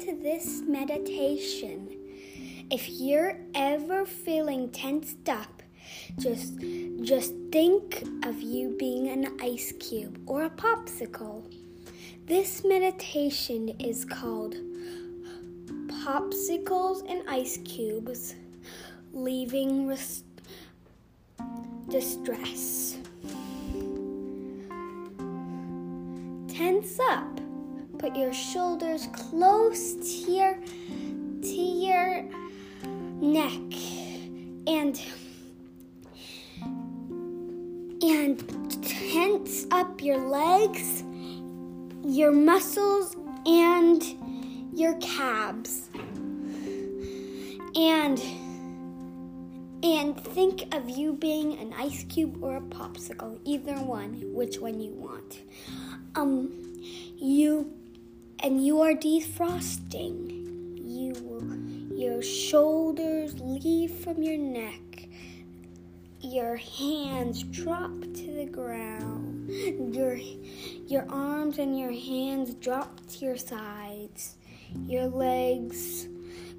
this meditation. If you're ever feeling tensed up, just just think of you being an ice cube or a popsicle. This meditation is called Popsicles and Ice Cubes Leaving res- Distress. Tense up. Put your shoulders close to your to your neck and and tense up your legs, your muscles and your calves. And and think of you being an ice cube or a popsicle, either one, which one you want. Um you and you are defrosting. You your shoulders leave from your neck. Your hands drop to the ground. Your your arms and your hands drop to your sides. Your legs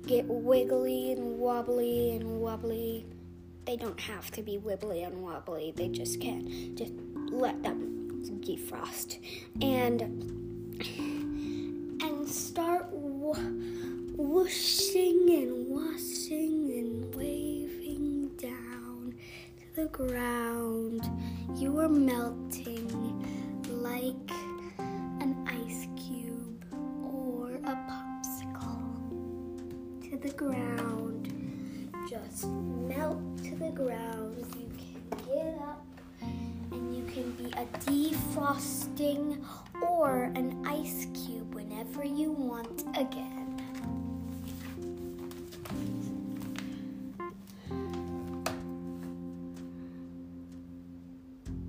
get wiggly and wobbly and wobbly. They don't have to be wibbly and wobbly. They just can't. Just let them defrost. And and whooshing and washing and waving down to the ground. You are melting like an ice cube or a popsicle to the ground. Just melt to the ground. You can get up and you can be a defrosting or an ice cube whenever you want again.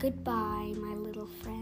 Goodbye, my little friends.